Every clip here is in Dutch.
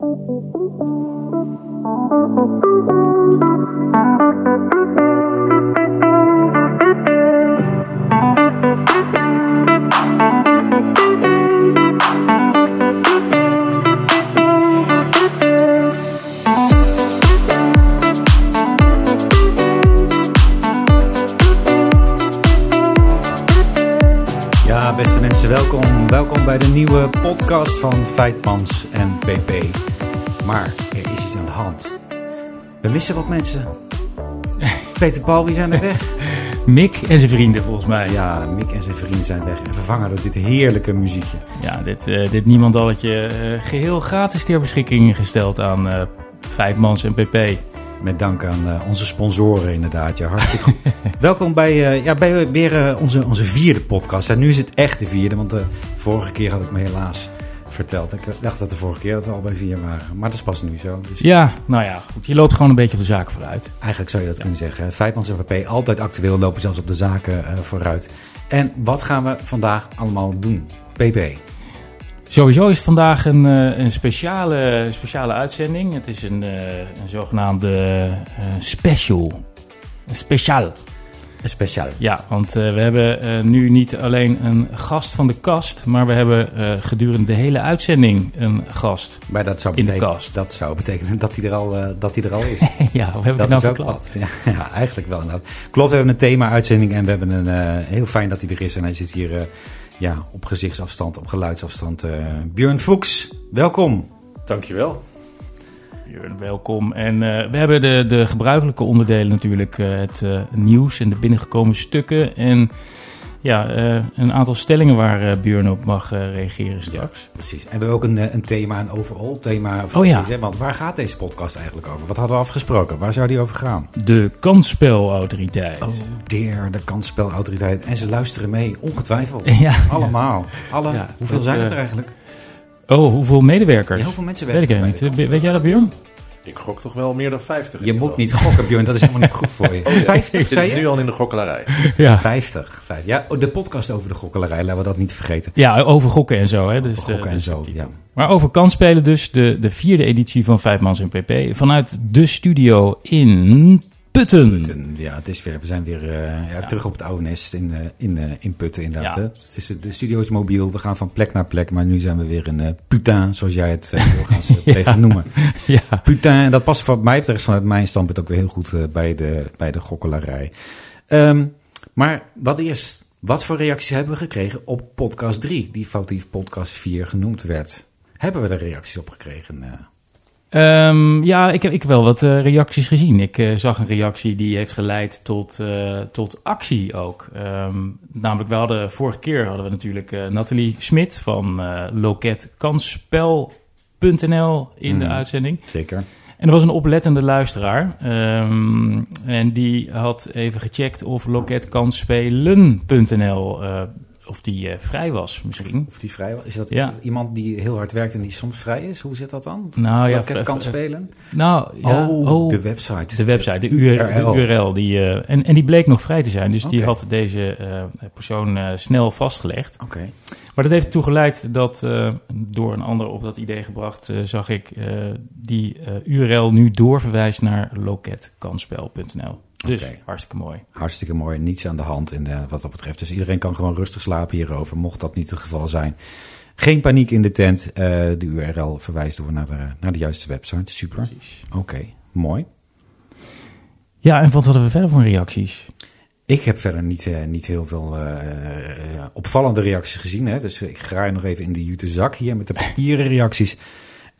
Ja, beste mensen, welkom. Welkom bij de nieuwe podcast van Feitmans en PP. Maar er is iets aan de hand. We missen wat mensen. Peter Paul, wie zijn er weg? Mick en zijn vrienden volgens mij. Ja, Mick en zijn vrienden zijn weg en vervangen door dit heerlijke muziekje. Ja, dit, eh, dit niemandalletje eh, geheel gratis ter beschikking gesteld aan eh Feitmans en PP. Met dank aan onze sponsoren inderdaad. Ja, goed. Welkom bij, ja, bij weer onze, onze vierde podcast. En nu is het echt de vierde, want de vorige keer had ik me helaas verteld. Ik dacht dat de vorige keer dat we al bij vier waren. Maar dat is pas nu zo. Dus Ja, nou ja, goed. Je loopt gewoon een beetje op de zaak vooruit. eigenlijk zou je dat kunnen zeggen. Feitmans en PP altijd actueel, lopen zelfs op de zaken eh, vooruit. En wat gaan we vandaag allemaal doen? PP. Sowieso is het vandaag een, eh, een speciale, speciale uitzending. Het is een, eh, een zogenaamde special. Een speciaal. Speciaal. Ja, want eh, we hebben eh, nu niet alleen een gast van de kast, maar we hebben eh, gedurende de hele uitzending een gast. Maar dat zou In de kast. dat zou betekenen dat hij er al, eh, dat hij er al is. ja, hoe hebben we Dat het nou is ook verklapt? wat. Ja, ja, eigenlijk wel inderdaad. Klopt, we hebben een thema-uitzending en we hebben een eh, heel fijn dat hij er is. En hij zit hier eh, ja, op gezichtsafstand, op geluidsafstand. eh Björn Fuchs, welkom. Dankjewel. Jurgen, welkom. En eh, we hebben de, de gebruikelijke onderdelen natuurlijk. eh, het eh, nieuws en de binnengekomen stukken. En ja, een aantal stellingen waar Björn op mag reageren straks. Precies. En we hebben ook een, een thema, een overall thema. Van Oh ja. deze, Want waar gaat deze podcast eigenlijk over? Wat hadden we afgesproken? Waar zou die over gaan? De kansspelautoriteit. Oh, dear, de kansspelautoriteit. En ze luisteren mee, ongetwijfeld. Ja. Allemaal. Alle, hoeveel zijn het er eigenlijk? Oh, hoeveel medewerkers? Ja, heel veel mensen Weet ik werken bij niet. Weet jij dat, Björn? Ik gok toch wel meer dan 50. in Je moet niet gokken, Björn. Dat is helemaal niet goed voor je. Oh, ja. 50, Ik zit zei je? nu al in de gokkelarij. Ja. 50. 50. Ja, oh, de podcast over de gokkelarij, laten we dat niet vergeten. Ja, over gokken en zo. Hè. Dus, Over gokken eh, en dus zo, ja. Maar over kansspelen dus, de, de vierde editie van Vijfmans en PP. Vanuit de studio in Putten. Putten, ja, het is weer, we zijn weer eh, ja, terug op het oude nest in, eh, in, eh, in Putten inderdaad. Ja. Het is, de studio is mobiel, we gaan van plek naar plek, maar nu zijn we weer in Putain, zoals jij het doorgaans uh, tegen noemen. Ja. Putain, en dat past wat mij betreft vanuit mijn standpunt ook weer heel goed bij, de, bij de gokkelarij. Ehm, maar wat eerst, wat voor reacties hebben we gekregen op podcast 3, die foutief podcast 4 genoemd werd? Hebben we er reacties op gekregen? Eh? Ehm, ja, ik heb, ik heb wel wat eh, reacties gezien. Ik eh, zag een reactie die heeft geleid tot, eh, tot actie ook. Ehm, namelijk, we hadden vorige keer hadden we natuurlijk Nathalie Smit van loketkansspel.nl in de Mhm. uitzending. Zeker. En er was een oplettende luisteraar. ehm, en die had even gecheckt of loketkanspelen.nl of die eh, vrij was misschien. Of die vrij was? Is dat, Ja. is dat iemand die heel hard werkt en die soms vrij is? Hoe zit dat dan? Nou ja, Loket kan spelen? Nou, ja, oh, de website. De website, de URL. De URL die, eh, en, en die bleek nog vrij te zijn. Dus die had deze eh, persoon snel vastgelegd. Oké. Maar dat heeft ertoe geleid dat, door een ander op dat idee gebracht, zag ik die URL nu doorverwijst naar loketkanspel.nl. Dus hartstikke mooi. Hartstikke mooi, niets aan de hand in de, wat dat betreft. Dus iedereen kan gewoon rustig slapen hierover, mocht dat niet het geval zijn. Geen paniek in de tent. Eh, de URL verwijst door naar de, naar de juiste website. Super. Precies. Oké, mooi. Ja, en wat hadden we verder voor reacties? Ik heb verder niet, eh, niet heel veel eh, eh, opvallende reacties gezien. Hè? Dus ik graai nog even in de jute zak hier met de papieren reacties.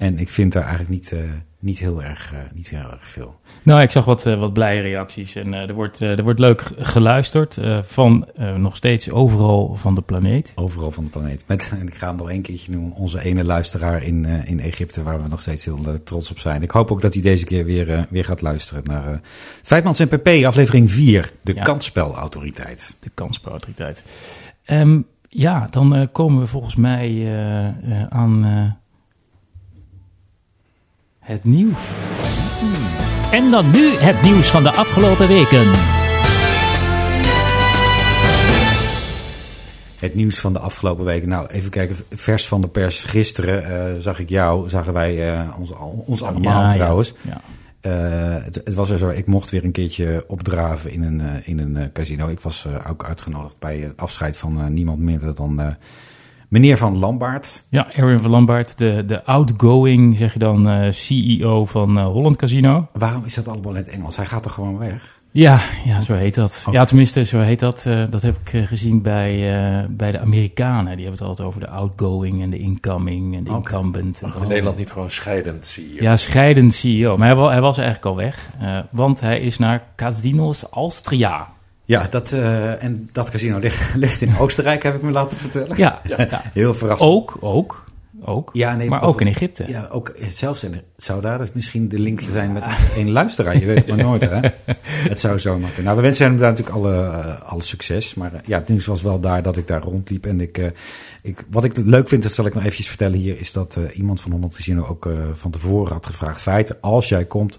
En ik vind daar eigenlijk niet, eh, niet, heel, erg, eh, niet heel erg veel. Nou, ik zag wat, eh, wat blije reacties en er, wordt, er wordt leuk geluisterd van nog steeds overal van de planeet. Overal van de planeet. Met, en ik ga hem nog één keertje noemen, onze ene luisteraar in, in Egypte, waar we nog steeds heel trots op zijn. Ik hoop ook dat hij deze keer weer, weer gaat luisteren naar Feitmans en PP, aflevering 4, de Ja. kansspelautoriteit. De kansspelautoriteit. Ehm, ja, dan komen we volgens mij aan het nieuws. En dan nu het nieuws van de afgelopen weken. Het nieuws van de afgelopen weken. Nou, even kijken. Vers van de pers. Gisteren eh, zag ik jou, zagen wij eh, ons, ons allemaal Ja, trouwens. Ja. Eh, het, het was er zo, ik mocht weer een keertje opdraven in een, in een casino. Ik was ook uitgenodigd bij het afscheid van niemand minder dan meneer Van Lambaard. Ja, Erwin van Lambaert, de, de outgoing, zeg je dan, eh, CEO van eh, Holland Casino. Waarom is dat allemaal in het Engels? Hij gaat toch gewoon weg? Ja, ja, zo heet dat. Oh. Ja, tenminste, zo heet dat. Eh, dat heb ik gezien bij, eh, bij de Amerikanen. Die hebben het altijd over de outgoing en de incoming en de Oké. incumbent. Mag in Nederland niet gewoon scheidend zie je. Ja, scheidend CEO. Maar hij, hij was eigenlijk al weg. eh, want hij is naar Casinos Austria. Ja, dat, eh, en dat casino ligt, ligt in Oostenrijk, heb ik me laten vertellen. Ja, Ja. ja. Heel verrassend. ook, ook, ook. Ja, nee, maar ook in Egypte. Ja, ook eh, zelfs in, zou daar dus misschien de link te zijn met een luisteraar. Je weet het maar nooit, hè? Het zou zo maken. Nou, we wensen hem daar natuurlijk alle, eh, alle succes. Maar ja, het nieuws was wel daar dat ik daar rondliep. En ik, ik, wat ik leuk vind, dat zal ik nog eventjes vertellen hier, is dat iemand van Holland Casino ook van tevoren had gevraagd. Feiten, als jij komt,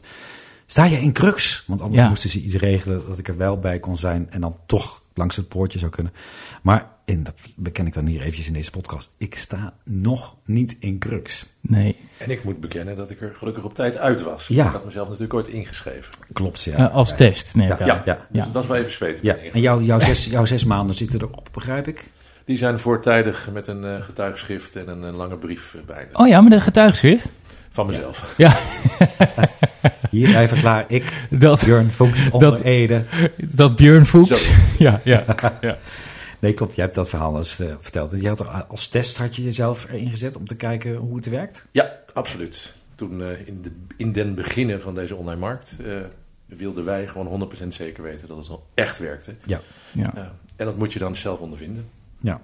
sta je in Crux? Want anders Ja. moesten ze iets regelen dat ik er wel bij kon zijn en dan toch langs het poortje zou kunnen. Maar, en dat beken ik dan hier eventjes in deze podcast, ik sta nog niet in Crux. Nee. En ik moet bekennen dat ik er gelukkig op tijd uit was. Ja. Ik had mezelf natuurlijk ooit ingeschreven. Klopt, ja. Eh, als Ja. test, neem ik Ja, ja, ja. Dus Ja. dat is wel even zweten. Ja, en jouw, jouw, zes, jouw zes maanden zitten erop, begrijp ik? Die zijn voortijdig met een eh, getuigschrift en een, een lange brief eh, bijna. Oh ja, maar de getuigschrift? Van mezelf. Ja, Hier even klaar, ik, dat, Björn Fuchs, onder Dat- Ede. dat Björn Fuchs. Zo. Ja, ja, ja. Nee, klopt, jij hebt dat verhaal eens eh, verteld. Je had er, als test had je jezelf erin gezet om te kijken hoe het werkt? Ja, absoluut. Toen eh, in, de, in den beginnen van deze online markt eh, wilden wij gewoon 100% zeker weten dat het wel echt werkte. Ja. ja. En dat moet je dan zelf ondervinden. Ja.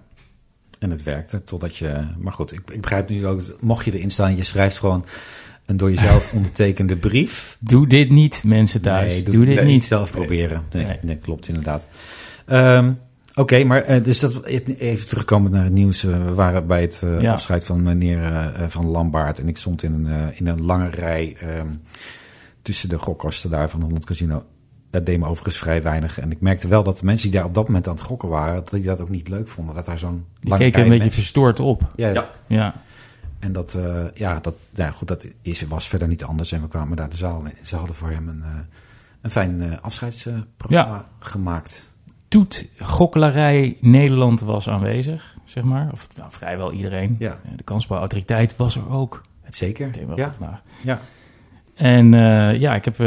En het werkte totdat je... Maar goed, ik, ik begrijp nu ook, dat mocht je erin staan, je schrijft gewoon een door jezelf ondertekende brief. Doe dit niet, mensen thuis. Nee, doe, dit nee, niet. zelf proberen. Nee, Nee. nee. klopt inderdaad. Ehm, Oké, maar eh, dus dat, even terugkomen naar het nieuws. eh, we waren bij het eh, Ja. afscheid van meneer Van Lambaard. En ik stond in een, in een lange rij ehm, tussen de gokkosten daar van Holland Casino. Dat deed me overigens vrij weinig. En ik merkte wel dat de mensen die daar op dat moment aan het gokken waren... dat die dat ook niet leuk vonden. Dat daar zo'n Die lange keken een beetje mensen- verstoord op. Ja, Ja. Ja. en dat, eh, ja, dat, ja, goed, dat is, was verder niet anders. En we kwamen daar de zaal in. Ze hadden voor hem een, eh, een fijn eh, afscheidsprogramma gemaakt. Toet Gokkelarij Nederland was aanwezig, zeg maar. Of nou, vrijwel iedereen. Ja. De kansbouwautoriteit was er ook. Zeker. Ja, ja. En eh, ja, ik heb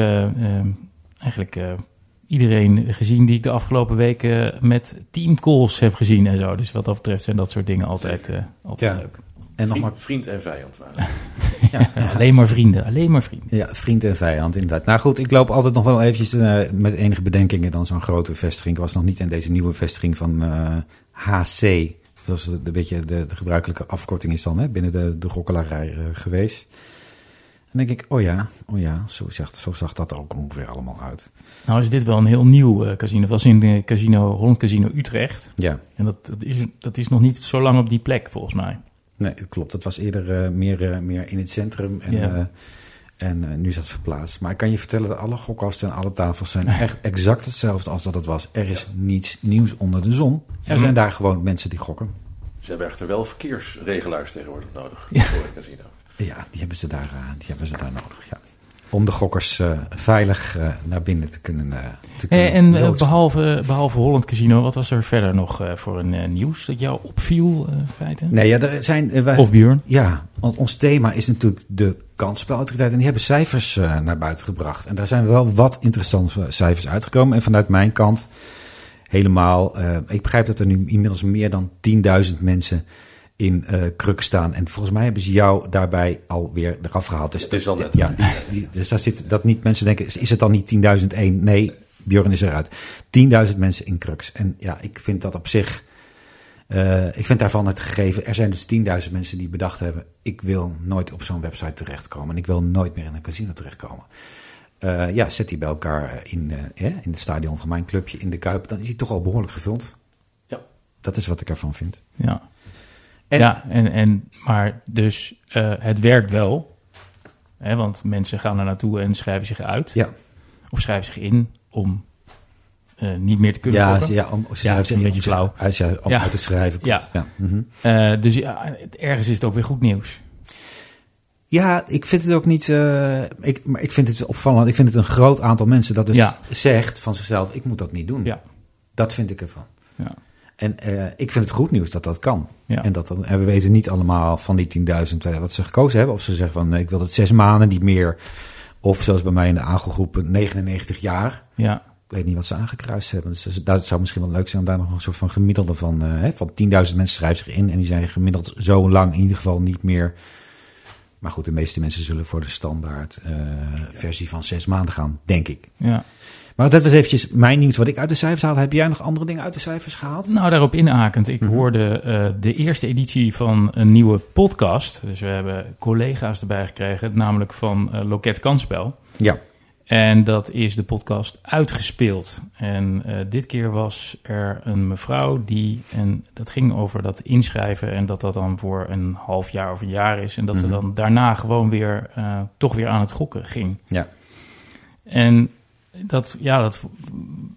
eigenlijk eh, iedereen gezien die ik de afgelopen weken met teamcalls heb gezien en zo. Dus wat dat betreft zijn dat soort dingen altijd, eh, altijd Ja. leuk. En nog maar Vriend, en vijand waren. Ja, alleen maar vrienden, alleen maar vrienden. ja, vriend en vijand, inderdaad. Nou goed, ik loop altijd nog wel eventjes eh, met enige bedenkingen dan zo'n grote vestiging. Ik was nog niet in deze nieuwe vestiging van eh, HC. Zoals de, de, beetje de, de gebruikelijke afkorting is dan hè, binnen de, de gokkelarij eh, geweest. En dan denk ik, oh ja, oh ja, zo zag, zo zag dat er ook ongeveer allemaal uit. Nou is dit wel een heel nieuw eh, casino. Dat was in de casino, Holland Casino Utrecht. Ja, En dat, dat, is, dat is nog niet zo lang op die plek, volgens mij. nee, dat klopt. Het was eerder eh, meer, eh, meer in het centrum en, Ja. eh, en eh, nu is dat verplaatst. Maar ik kan je vertellen dat alle gokkasten en alle tafels zijn echt exact hetzelfde als dat het was. Er is niets nieuws onder de zon. Er zijn daar gewoon mensen die gokken. Ze hebben echter wel verkeersregelaars tegenwoordig nodig Ja. voor het casino. Ja, die hebben ze daar, eh, die hebben ze daar nodig. Ja. Om de gokkers eh, veilig eh, naar binnen te kunnen. eh te kunnen en eh, behalve, behalve Holland Casino, wat was er verder nog voor een nieuws dat jou opviel, feiten? Nee, ja, er zijn. wij- Of Björn? Ja, want ons thema is natuurlijk de kansspelautoriteit. En die hebben cijfers naar buiten gebracht. En daar zijn wel wat interessante cijfers uitgekomen. En vanuit mijn kant helemaal. ik begrijp dat er nu inmiddels meer dan 10.000 mensen in eh kruk staan. En volgens mij hebben ze jou daarbij alweer eraf gehaald. Dus Het is al net. Ja, die, die, dus daar zit dat niet mensen denken, is- het dan niet 10.001? Nee, Björn is eruit. 10.000 mensen in crux. En ja, ik vind dat op zich... eh, ik vind daarvan het gegeven. Er zijn dus 10.000 mensen die bedacht hebben... ik wil nooit op zo'n website terechtkomen. En ik wil nooit meer in een casino terechtkomen. Eh, ja, zet die bij elkaar in, eh, in het stadion van mijn clubje in de Kuip. Dan is hij toch al behoorlijk gevuld. Ja. Dat is wat ik ervan vind. Ja. En- ja, en, en, maar dus eh, het werkt wel. Hè, want mensen gaan er naartoe en schrijven zich uit. Ja, Of schrijven zich in om eh, niet meer te kunnen Ja, ja, om, ze Ja, een beetje flauw. Uit, ja, om Ja. uit te schrijven. Ja. Ja. Mhm. Eh, dus ja, ergens is het ook weer goed nieuws. ja, ik vind het ook niet... eh, ik, maar ik vind het opvallend. Ik vind het een groot aantal mensen dat dus Ja. zegt van zichzelf... ik moet dat niet doen. Ja. Dat vind ik ervan. Ja. En eh, ik vind het goed nieuws dat dat kan. Ja. En, dat, en we weten niet allemaal van die 10.000 eh, wat ze gekozen hebben. Of ze zeggen van nee, ik wil het zes maanden, niet meer. Of zoals bij mij in de aangelgroep 99 jaar. Ja. Ik weet niet wat ze aangekruist hebben. Dus dat zou misschien wel leuk zijn om daar nog een soort van gemiddelde van... eh, van 10.000 mensen schrijven zich in en die zijn gemiddeld zo lang in ieder geval niet meer... Maar goed, de meeste mensen zullen voor de standaard eh, versie van zes maanden gaan, denk ik. ja. Maar dat was eventjes mijn nieuws wat ik uit de cijfers haalde. Heb jij nog andere dingen uit de cijfers gehaald? Nou, daarop inhakend. Ik Mhm. hoorde eh, de eerste editie van een nieuwe podcast. Dus we hebben collega's erbij gekregen, namelijk van eh, Loket Kansspel. Ja. En dat is de podcast Uitgespeeld. En eh, dit keer was er een mevrouw die, en dat ging over dat inschrijven en dat dat dan voor een half jaar of een jaar is. En dat ze Mhm. dan daarna gewoon weer, eh, toch weer aan het gokken ging. Ja. En dat, ja, dat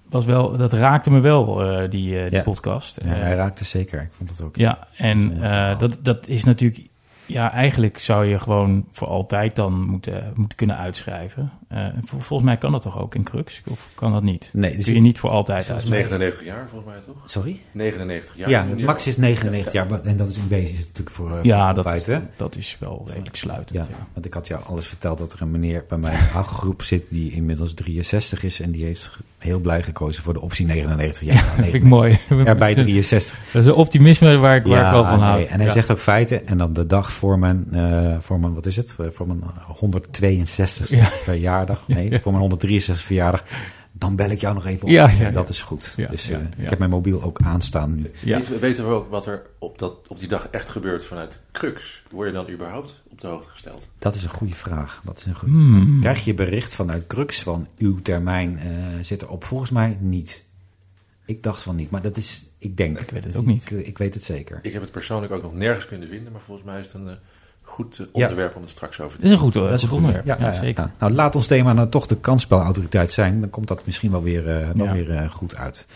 was wel, dat raakte me wel, eh, die, die Ja. podcast. Ja, hij raakte zeker. Ik vond het ook. ja, en dat, dat is natuurlijk... Ja, eigenlijk zou je gewoon voor altijd dan moeten, moeten kunnen uitschrijven. Eh, vol- volgens mij kan dat toch ook in Crux? Of kan dat niet? Nee, dus Kun je niet voor altijd Dat is uitschrijven? 99 jaar volgens mij toch? Sorry? 99 jaar. Ja, Max is 99 jaar. wat- En dat is in wezen is het natuurlijk voor, eh, Ja, dat, hè? dat is wel redelijk sluitend. Ja, Ja. want ik had jou alles verteld dat er een meneer bij mijn groep zit die inmiddels 63 is. En die heeft heel blij gekozen voor de optie 99 jaar. Dat vind ik mooi. Ja, bij 63. Dat is een optimisme waar ik, waar ik wel van nee, houd. En hij Ja. zegt ook feiten. En dan de dag voor mijn, eh, voor mijn wat is het? Voor mijn 162 Ja. Verjaardag. Nee, Ja. voor mijn 163 verjaardag. Dan bel ik jou nog even op. Ja, ja, dat is goed. Ja, dus ja, eh, ja. ik heb mijn mobiel ook aanstaan nu. Ja. Weten, we- ook wat er op, dat, op die dag echt gebeurt vanuit Crux? Word je dan überhaupt op de hoogte gesteld? Dat is een goede vraag. Dat is een goede Hmm. Krijg je bericht vanuit Crux van uw termijn eh, zit erop? Volgens mij niet. Ik dacht van niet, maar dat is, ik denk. Ik weet het Dus ook niet. Ik, ik weet het zeker. Ik heb het persoonlijk ook nog nergens kunnen vinden, maar volgens mij is het een eh, goed eh, Ja. onderwerp om het straks over te Dat is een goed, eh, Dat is goed een onderwerp. Ja, Ja, ja, ja. zeker. Nou, nou, laat ons thema nou toch de kansspelautoriteit zijn. Dan komt dat misschien wel weer, eh, wel Ja. weer goed uit.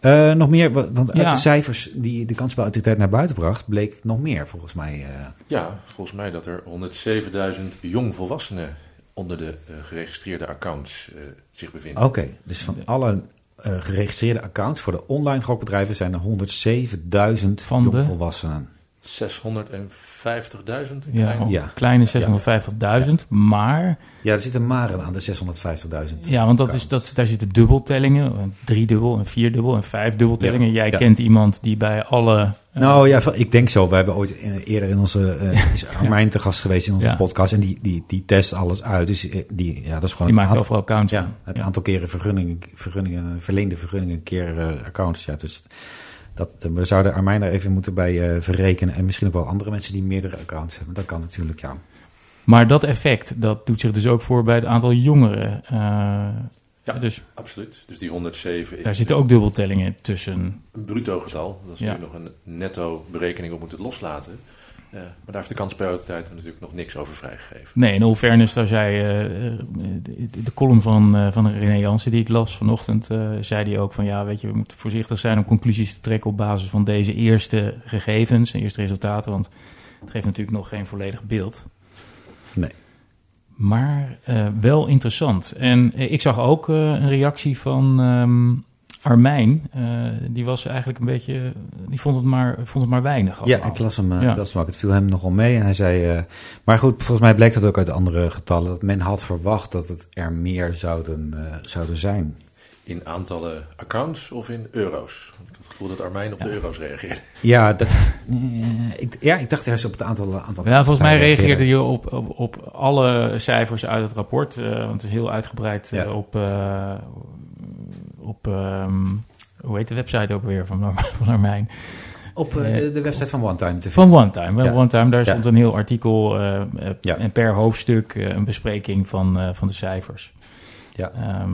Eh, nog meer, wa- want uit Ja. de cijfers die de kansspelautoriteit naar buiten bracht, bleek nog meer volgens mij. eh. Ja, volgens mij dat er 107.000 jongvolwassenen onder de geregistreerde accounts eh, zich bevinden. Oké, dus van alle eh, geregistreerde accounts voor de online gokbedrijven zijn er 107.000 Van de? jongvolwassenen. 650.000? Ja, Ja. een kleine 650.000. Maar Ja, er zitten maren aan de 650.000. Ja, want dat is, dat, daar zitten dubbeltellingen, een driedubbel, een vierdubbel en vijfdubbeltellingen. Ja, Jij ja. kent iemand die bij alle... eh, Nou ja, ik denk zo. We hebben ooit in- eerder in onze eh is Armijn te gast geweest in onze Ja. podcast en die, die, die test alles uit. Dus eh, die, ja, dat is gewoon die het maakt aantal, overal accounts ja, het Ja. aantal keren vergunningen, vergunningen, verleende vergunningen keer eh, accounts. Ja, dus dat, we zouden Armijn daar even moeten bij eh, verrekenen en misschien ook wel andere mensen die meerdere accounts hebben. Dat kan natuurlijk, ja. Maar dat effect, dat doet zich dus ook voor bij het aantal jongeren. Eh, Ja. Dus Absoluut. Dus die 107 is daar zitten ook dubbeltellingen tussen. een bruto getal. Dat is Ja. nu nog een netto berekening op moeten loslaten. Eh, maar daar heeft de kansspelautoriteit natuurlijk nog niks over vrijgegeven. Nee, in all fairness, daar zei eh, de, de column van, eh, van René Jansen die ik las vanochtend, eh, zei die ook van ja, weet je, we moeten voorzichtig zijn om conclusies te trekken op basis van deze eerste gegevens, en eerste resultaten, want het geeft natuurlijk nog geen volledig beeld. Nee. Maar eh, wel interessant. En eh, ik zag ook eh, een reactie van ehm, Armijn. Eh, die was eigenlijk een beetje, die vond het maar, vond het maar weinig. Ja, ik las hem, eh, Ja. las hem ook. Het viel hem nogal mee en hij zei... eh, maar goed, volgens mij bleek dat ook uit andere getallen. Dat men had verwacht dat het er meer zouden, eh, zouden zijn. In aantallen accounts of in euro's? Ik had het gevoel dat Armijn op de euro's reageerde. Ja, dat, eh, ik, ja, ik dacht juist op het aantal... aantal Ja, volgens mij reageerde je op, op, op alle cijfers uit het rapport. eh, want het is heel uitgebreid op, eh, op ehm, hoe heet de website ook weer van, van Armijn? Op eh, de, de website van One Time TV. Van OneTime. Ja. OneTime, daar Ja. stond een heel artikel eh, eh, Ja. en per hoofdstuk een bespreking van, van de cijfers. Ja. Ehm,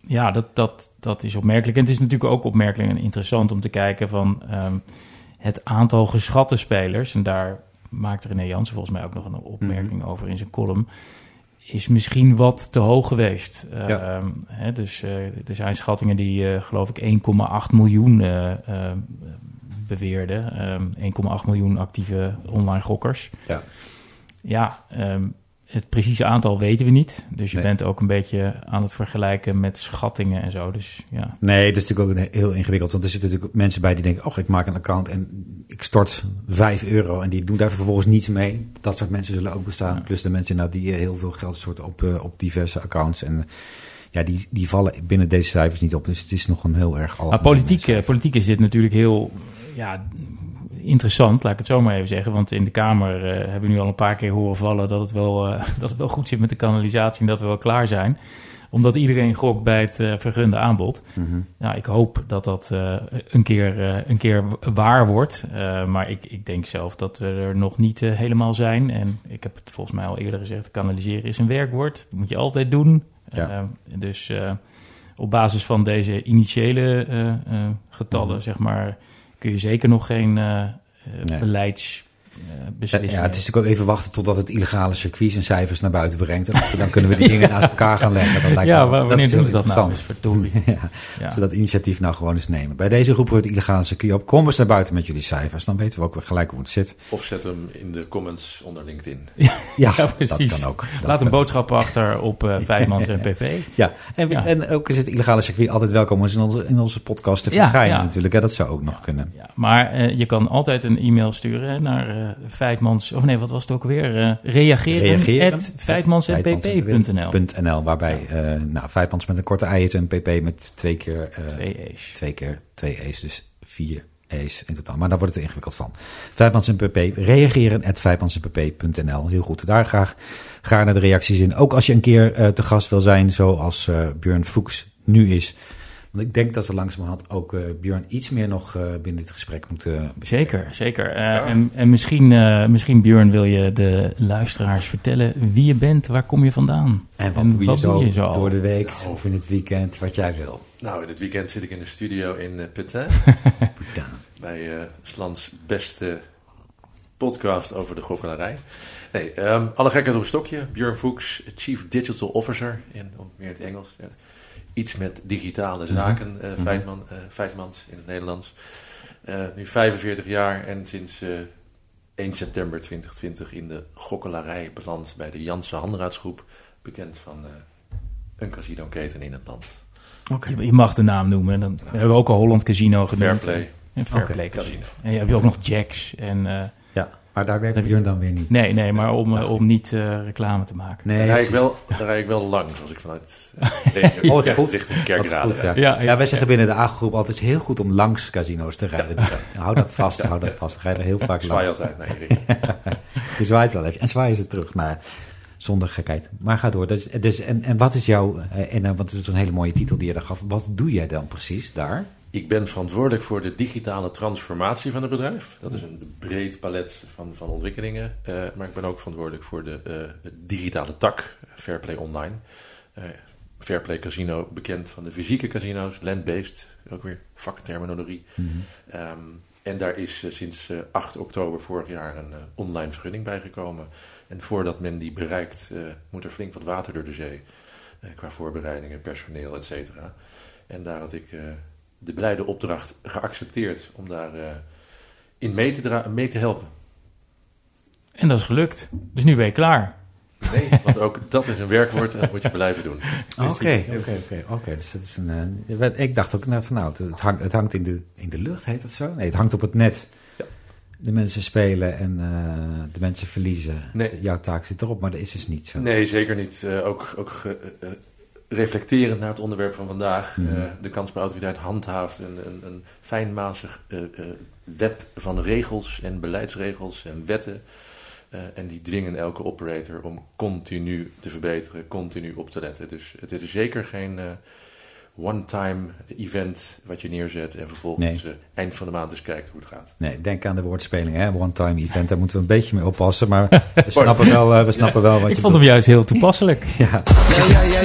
ja, dat, dat, dat is opmerkelijk. En het is natuurlijk ook opmerkelijk en interessant om te kijken van ehm, het aantal geschatte spelers. En daar maakte René Jansen volgens mij ook nog een opmerking over in zijn column. Is misschien wat te hoog geweest. Ja. ehm, hè, dus eh, er zijn schattingen die, eh, geloof ik, 1,8 miljoen eh, beweerden. Ehm, 1,8 miljoen actieve online gokkers. Ja. Ja, ehm, het precieze aantal weten we niet. Dus je Nee. bent ook een beetje aan het vergelijken met schattingen en zo. Dus ja, Nee, dat is natuurlijk ook heel ingewikkeld. Want er zitten natuurlijk mensen bij die denken... oh, ik maak een account en ik stort 5 euro... en die doen daar vervolgens niets mee. Dat soort mensen zullen ook bestaan. Ja. Plus de mensen nou, die eh, heel veel geld storten op, eh, op diverse accounts. En ja, die, die vallen binnen deze cijfers niet op. Dus het is nog een heel erg Maar politiek, eh, politiek is dit natuurlijk heel ja, interessant, laat ik het zo maar even zeggen. Want in de Kamer eh, hebben we nu al een paar keer horen vallen dat het, wel, eh, dat het wel goed zit met de kanalisatie en dat we wel klaar zijn. Omdat iedereen gokt bij het eh, vergunde aanbod. Mhm. Nou, ik hoop dat dat een, keer, een keer waar wordt. Maar ik, ik denk zelf dat we er nog niet helemaal zijn. En ik heb het volgens mij al eerder gezegd: kanaliseren is een werkwoord. Dat moet je altijd doen. Ja. Dus op basis van deze initiële getallen, Mhm. zeg maar, kun je zeker nog geen eh eh, Nee. Beleidsbeslissingen. Ja, het is natuurlijk ook even wachten totdat het illegale circuit zijn cijfers naar buiten brengt. En dan kunnen we die dingen naast elkaar gaan leggen. Dat lijkt ja, me, dat wanneer is heel doen ze dat nou? interessant. eens? Verdorie. Ja, Ja. Zodat initiatief nou gewoon eens nemen. Bij deze roepen we het illegale circuit op. Kom eens naar buiten met jullie cijfers. Dan weten we ook weer gelijk hoe het zit. Of zet hem in de comments onder LinkedIn. Ja, Ja, dat precies. kan ook. Dat Laat een boodschap achter op eh Vijfmans en PP. Ja, en, Ja. en ook is het illegale circuit altijd welkom om in onze, in onze podcast te verschijnen ja. natuurlijk. Hè, dat zou ook nog kunnen. Ja, maar eh, je kan altijd een e-mail sturen hè, naar eh Feitmans... Of nee, wat was het ook weer? Eh reageren, Reageren. at feitmansnpp.nl. .nl, waarbij eh nou, Vijfmans met een korte ei is en pp met twee keer, eh, Twee E's. twee keer twee e's, dus vier e's in totaal. Maar daar wordt het er ingewikkeld van. Vijfmans en pp, reageren at vijfmansenpp.nl. Heel goed, daar graag, graag naar de reacties in. Ook als je een keer eh, te gast wil zijn, zoals eh Björn Fuchs nu is. Want ik denk dat we langzamerhand ook eh Björn iets meer nog eh, binnen dit gesprek moeten bespreken. Zeker, zeker. Eh, en, en misschien, eh, misschien, Björn, wil je de luisteraars vertellen wie je bent, waar kom je vandaan? En wat En doe je, wat zo, doe je zo? door de week of in het weekend, wat jij wil. Nou, in het weekend zit ik in de studio in Petin. Putain. bij eh Slans beste podcast over de gokkelarij. Nee, ehm, alle gekheid op een stokje. Björn Fuchs, Chief Digital Officer, in meer in het Engels. Ja. Iets met digitale zaken, eh Mhm. Feitman, eh, Feitmans in het Nederlands. Eh, nu 45 jaar en sinds eh 1 september 2020 in de gokkelarij beland bij de Janssen Handraadsgroep. Bekend van eh, een casino-keten in het land. Oké. Je, je mag de naam noemen. Dan hebben we ook al Holland Casino genoemd. Fairplay. En Fairplay Oké. Casino. En je hebt ook nog Jacks. En, eh, Ja, maar daar werkt Björn dan weer niet. nee, nee, maar om, eh, om niet eh, reclame te maken. Nee, Daar rijd, ik wel, daar rijd ik wel langs als ik vanuit eh, Oh, het is goed. richting Wat Kerkrade goed, ja. rijd. Ja, ja. Ja, wij zeggen binnen de AGO-groep altijd, heel goed om langs casino's te rijden. Dus hou dat vast, hou dat vast. Je er heel vaak Ik zwaai langs. altijd naar je zwaait wel even. En zwaaien ze terug naar zonder gekheid. Maar ga door. Dus, dus, en, en wat is jouw, en, want het is een hele mooie titel die je daar gaf. Wat doe jij dan precies daar? Ik ben verantwoordelijk voor de digitale transformatie van het bedrijf. Dat is een breed palet van, van ontwikkelingen. Eh, maar ik ben ook verantwoordelijk voor de eh, digitale tak, Fairplay Online. Eh, Fairplay Casino, bekend van de fysieke casino's, land-based, ook weer vakterminologie. Ehm, en daar is sinds eh, 8 oktober vorig jaar een online vergunning bijgekomen. En voordat men die bereikt, moet er flink wat water door de zee. qua voorbereidingen, personeel, et cetera. En daar had ik de blijde opdracht geaccepteerd om daar eh, in mee te, dra- mee te helpen. En dat is gelukt. Dus nu ben je klaar. Nee, want ook dat is een werkwoord en dat moet je blijven doen. Oké, oké, oké. Oké, dus dat is een. eh, ik dacht ook net van nou, het hangt, het hangt in, de, in de lucht, heet dat zo? Nee, het hangt op het net. Ja. De mensen spelen en eh, de mensen verliezen. Nee. Jouw taak zit erop, maar dat is dus niet zo. Nee, zeker niet. Eh, ook ook ge- reflecterend naar het onderwerp van vandaag. Mhm. Eh, de kansspelautoriteit handhaaft een, een, een fijnmazig eh, eh, web van regels en beleidsregels en wetten. En die dwingen elke operator om continu te verbeteren, continu op te letten. Dus het is zeker geen one-time event wat je neerzet en vervolgens eh, eind van de maand eens kijkt hoe het gaat. Nee, denk aan de woordspeling, hè? One-time event, daar moeten we een beetje mee oppassen. Maar we snappen wel, eh, we snappen wel wat Ik je vond hem juist heel toepasselijk. Ja.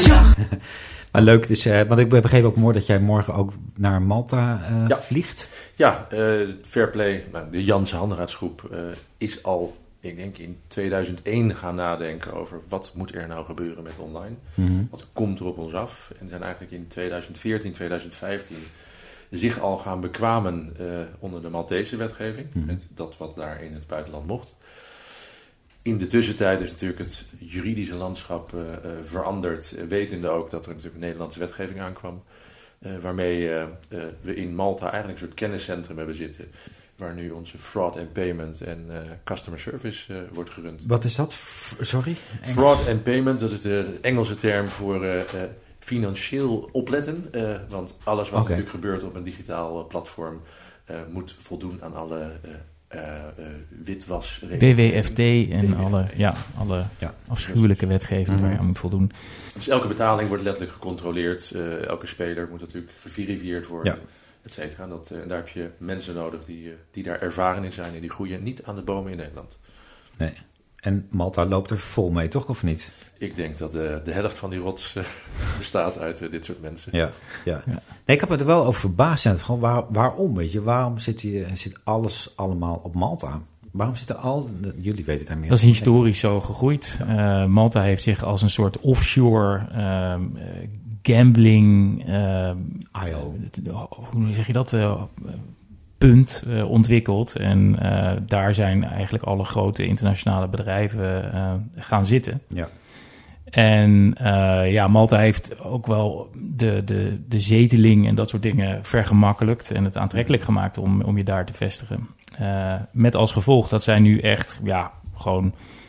maar leuk, dus, eh, want ik begreep ook mooi dat jij morgen ook naar Malta eh, Ja. vliegt. Ja, eh Fairplay, nou, de Janse Handraadsgroep, eh, is al ik denk in 2001 gaan nadenken over wat moet er nou gebeuren met online. Mhm. Wat komt er op ons af? En zijn eigenlijk in 2014, 2015 zich al gaan bekwamen eh, onder de Maltese wetgeving. Mhm. Met dat wat daar in het buitenland mocht. In de tussentijd is natuurlijk het juridische landschap eh, eh, veranderd. wetende ook dat er natuurlijk Nederlandse wetgeving aankwam. waarmee we in Malta eigenlijk een soort kenniscentrum hebben zitten. Waar nu onze fraud and payment en eh, customer service eh, wordt gerund. Wat is dat? F- Sorry? Engels? Fraud and payment, dat is de Engelse term voor eh, financieel opletten. want alles wat Oké. natuurlijk gebeurt op een digitaal platform moet voldoen aan alle witwasregels. WWFT en alle, ja, alle Ja. afschuwelijke wetgeving waar je aan moet voldoen. Dus elke betaling wordt letterlijk gecontroleerd. elke speler moet natuurlijk geverifieerd worden. Ja. Et cetera. En, dat, eh, en daar heb je mensen nodig die, eh, die daar ervaren in zijn. En die groeien niet aan de bomen in Nederland. Nee. En Malta loopt er vol mee, toch? Of niet? Ik denk dat de, de helft van die rots eh, bestaat uit eh, dit soort mensen. Ja. ja. Ja. Nee, ik heb me er wel over verbaasd. Gewoon waar, waarom, weet je? Waarom zit, hier, zit alles allemaal op Malta? Waarom zitten al... Jullie weten het daar meer Dat is historisch zo gegroeid. Eh, Malta heeft zich als een soort offshore ehm, eh, gambling, IO. eh, hoe zeg je dat, eh, punt eh, ontwikkeld. En eh, daar zijn eigenlijk alle grote internationale bedrijven eh, gaan zitten. Ja. En eh, ja, Malta heeft ook wel de, de, de zeteling en dat soort dingen vergemakkelijkt en het aantrekkelijk gemaakt om, om je daar te vestigen. Eh, met als gevolg dat zij nu echt ja, gewoon eh,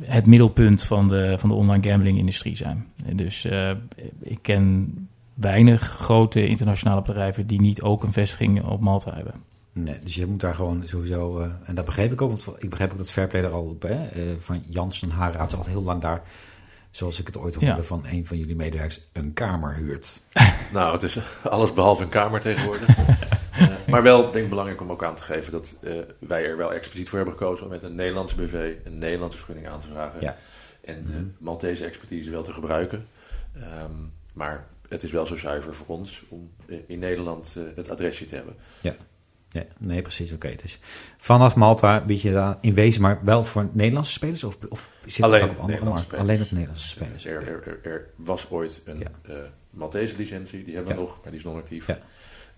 het middelpunt van de, van de online gambling industrie zijn. Dus eh, ik ken weinig grote internationale bedrijven die niet ook een vestiging op Malta hebben. Nee, dus je moet daar gewoon sowieso... eh, en dat begreep ik ook, want ik begreep ook dat Fairplay er al op... Hè, eh, van Jansen Haraat al heel lang daar... Zoals ik het ooit hoorde Ja. van een van jullie medewerkers... een kamer huurt. Nou, het is alles behalve een kamer tegenwoordig. Maar wel, denk ik, belangrijk om ook aan te geven dat eh, wij er wel expliciet voor hebben gekozen om met een Nederlandse BV een Nederlandse vergunning aan te vragen. Ja. En de Maltese expertise wel te gebruiken. Ehm, maar het is wel zo zuiver voor ons om eh, in Nederland eh, het adresje te hebben. Ja. Ja, nee, precies. Oké. Dus vanaf Malta bied je daar in wezen maar wel voor Nederlandse spelers? Of, of zit Alleen dat ook op andere markten? Alleen op Nederlandse spelers. Er, er, er, er was ooit een Ja. Maltese licentie, die hebben we Ja. nog, maar die is nog actief. Ja.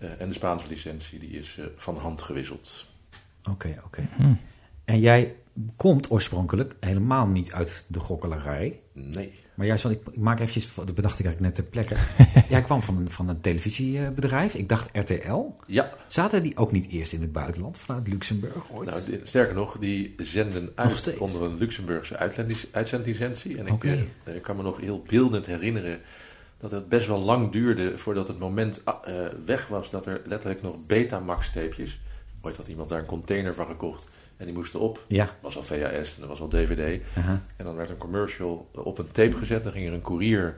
Eh, en de Spaanse licentie, die is eh, van hand gewisseld. Oké, oké. Hm. En jij komt oorspronkelijk helemaal niet uit de gokkelarij. Nee. Maar juist, want ik, ik maak eventjes, dat bedacht ik eigenlijk net ter plekke. jij kwam van, van een televisiebedrijf, ik dacht RTL. Ja, Zaten die ook niet eerst in het buitenland, vanuit Luxemburg ooit? Nou, sterker nog, die zenden uit onder een Luxemburgse uitzendlicentie. En ik, Oké. eh, ik kan me nog heel beeldend herinneren dat het best wel lang duurde voordat het moment ah, eh, weg was dat er letterlijk nog Betamax-tapejes. Ooit had iemand daar een container van gekocht en die moesten op. Ja. Dat was al VHS en dat was al DVD. En dan werd een commercial op een tape gezet. Dan ging er een koerier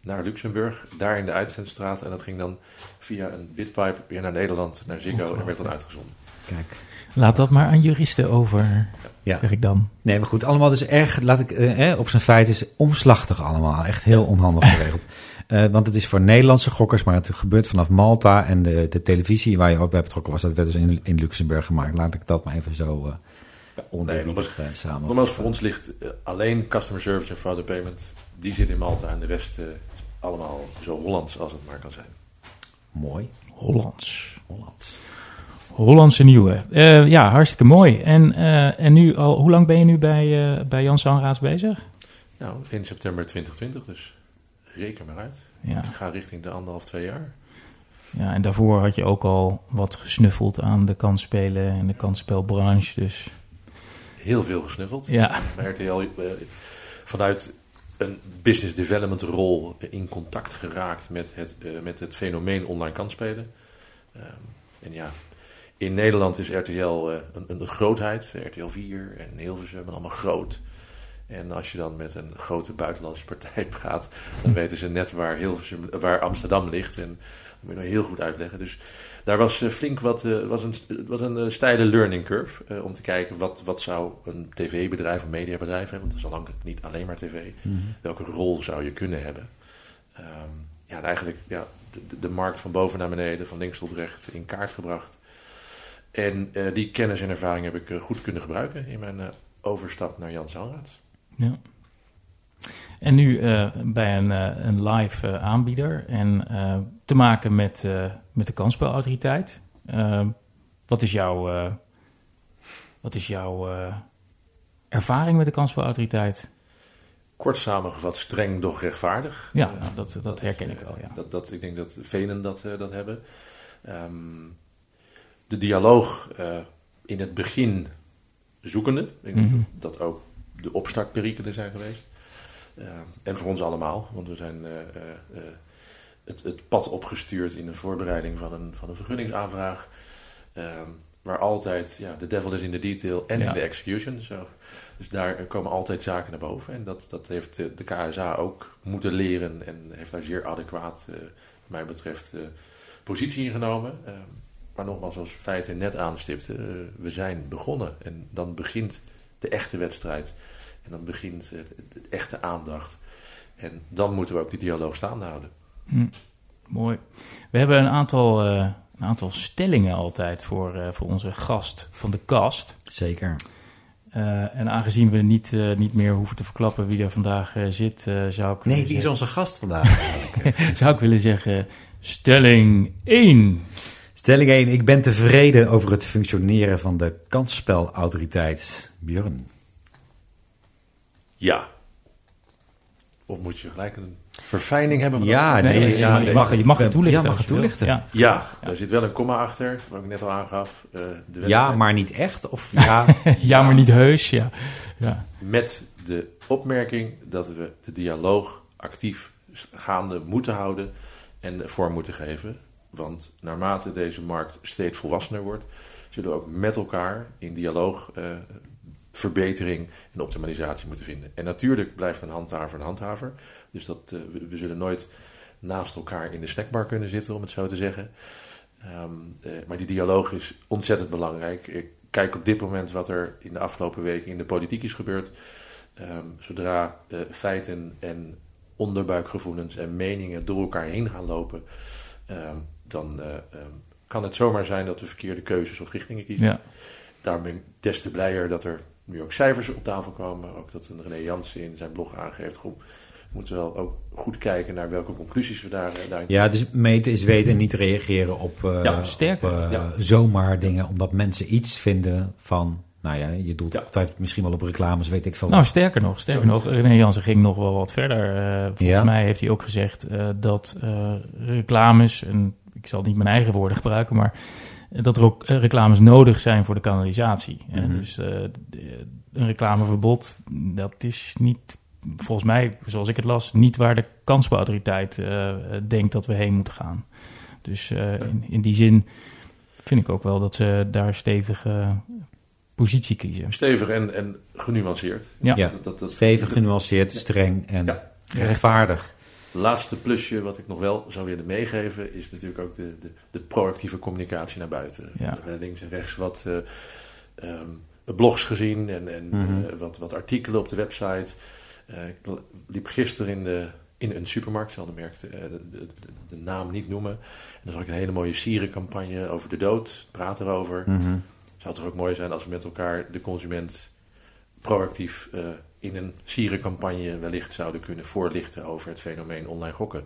naar Luxemburg, daar in de uitzendstraat. En dat ging dan via een bitpipe weer naar Nederland, naar Ziggo en werd dan uitgezonden. Kijk. Laat dat maar aan juristen over, Ja. zeg ik dan. Nee, maar goed, allemaal dus erg, laat ik, eh, op zijn feit is omslachtig allemaal. Echt heel onhandig geregeld. Eh, want het is voor Nederlandse gokkers, maar het gebeurt vanaf Malta. En de, de televisie waar je ook bij betrokken was, dat werd dus in, in Luxemburg gemaakt. Laat ik dat maar even zo eh uh, samen. Nogmaals, voor ons ligt eh, alleen customer service en fraud and payment. Die zit in Malta en de rest eh, is allemaal zo Hollands als het maar kan zijn. Mooi. Hollands. Holland. Hollandse nieuwe. Eh, ja, hartstikke mooi. En, eh, en nu al, hoe lang ben je nu bij, eh bij Jan Sanraads bezig? Nou, in september 2020 dus. Reken maar uit. Ja. Ik ga richting de anderhalf, twee jaar. ja, en daarvoor had je ook al wat gesnuffeld aan de kansspelen en de kansspelbranche. Dus Heel veel gesnuffeld. ja, Bij RTL vanuit een business development rol in contact geraakt met het, met het fenomeen online kansspelen. Ehm, en ja, in Nederland is RTL eh, een, een grootheid. RTL 4 en Hilversum en allemaal groot. En als je dan met een grote buitenlandse partij praat, dan weten ze net waar, Hilversum, waar Amsterdam ligt. En dat moet je nou heel goed uitleggen. Dus daar was eh, flink wat, eh, was een, was een steile learning curve. om te kijken wat, wat zou een tv-bedrijf, een mediabedrijf hebben. Want het niet alleen maar tv, welke rol zou je kunnen hebben? Ehm, ja, en eigenlijk ja, de, de- de markt van boven naar beneden, van links tot rechts, in kaart gebracht. En eh, die kennis en ervaring heb ik eh, goed kunnen gebruiken in mijn eh, overstap naar Jan Zalraad. Ja. En nu bij een, een live aanbieder en te maken met, met de kansspelautoriteit. Wat is jouw, wat is jouw ervaring met de kansspelautoriteit? Kort samengevat, streng, doch rechtvaardig. Ja, nou, dat, dat herken ik wel, ja. Dat, dat, ik denk dat velen dat, dat hebben. Ehm, de dialoog eh, in het begin zoekende. Ik denk Mhm. dat dat ook de opstartperikelen zijn geweest. Eh, en voor ons allemaal, want we zijn eh, het, het pad opgestuurd in de voorbereiding van een, van een vergunningsaanvraag. Ehm, waar altijd, ja, de devil is in de detail en Ja. in de execution. Zo. Dus daar komen altijd zaken naar boven. En dat, dat heeft de, de KSA ook moeten leren en heeft daar zeer adequaat, wat mij betreft, positie in genomen. Maar nogmaals, zoals feiten net aanstipte, eh, we zijn begonnen. En dan begint de echte wedstrijd. En dan begint het echte aandacht. En dan moeten we ook die dialoog staande houden. Hm, mooi. We hebben een aantal, eh, een aantal stellingen altijd voor, eh, voor onze gast van de kast. Zeker. Eh, en aangezien we niet, eh, niet meer hoeven te verklappen wie er vandaag eh, zit, eh, zou, ik Nee, die is onze gast vandaag. zou ik willen zeggen: stelling 1. Stelling 1. Ik ben tevreden over het functioneren van de kansspelautoriteit. Björn. Ja. Of moet je gelijk een verfijning hebben? van Ja, nee, Nee, ja, je, mag, je mag, het toelichten. Ja, mag het toelichten. Ja. Ja, daar zit wel een komma achter, wat ik net al aangaf. Eh, de Ja, maar niet echt? Of ja? ja, maar niet heus. Ja. Ja. Met de opmerking dat we de dialoog actief gaande moeten houden en vorm moeten geven. Want naarmate deze markt steeds volwassener wordt, zullen we ook met elkaar in dialoog eh, verbetering en optimalisatie moeten vinden. En natuurlijk blijft een handhaver een handhaver. Dus dat, eh, we, zullen nooit naast elkaar in de snackbar kunnen zitten, om het zo te zeggen. Ehm, eh, maar die dialoog is ontzettend belangrijk. Ik kijk op dit moment wat er in de afgelopen weken in de politiek is gebeurd. Ehm, zodra feiten en onderbuikgevoelens en meningen door elkaar heen gaan lopen, ehm, dan eh, ehm, kan het zomaar zijn dat we verkeerde keuzes of richtingen kiezen. Ja. Daarom ben ik des te blijer dat er nu ook cijfers op tafel komen. Ook dat een René Jansen in zijn blog aangeeft. Goed, we moeten wel ook goed kijken naar welke conclusies we daar, eh, daarin ja, dus meten is weten en niet reageren op, eh, Ja, sterker, op, eh, ja. zomaar dingen. Omdat mensen iets vinden van... Nou ja, je doet Ja. misschien wel op reclames, weet ik veel. Nou, sterker nog, sterker nog, René Jansen ging nog wel wat verder. Eh, volgens Ja. mij heeft hij ook gezegd eh, dat eh, reclames, en ik zal niet mijn eigen woorden gebruiken, maar eh, dat er ook eh, reclames nodig zijn voor de kanalisatie. Eh, Mhm. dus eh, de- een reclameverbod, dat is niet, volgens mij, zoals ik het las, niet waar de kansbouwautoriteit eh, eh, denkt dat we heen moeten gaan. Dus eh, in, in die zin vind ik ook wel dat ze daar stevige positie kiezen. stevig en, en genuanceerd. Ja. Ja. Dat, dat, dat- Stevig, genuanceerd, streng en Ja. rechtvaardig. Laatste plusje wat ik nog wel zou willen meegeven is natuurlijk ook de, de, de proactieve communicatie naar buiten. Ja. We hebben links en rechts wat eh, ehm, blogs gezien en, en Mhm. eh, wat, wat artikelen op de website. Eh, ik liep gisteren in, de, in een supermarkt, zal de, merk, de, de, naam niet noemen. En dan zag ik een hele mooie sierencampagne over de dood, praten erover. Mhm. Zou het toch ook mooi zijn als we met elkaar de consument proactief in een sierencampagne wellicht zouden kunnen voorlichten over het fenomeen online gokken.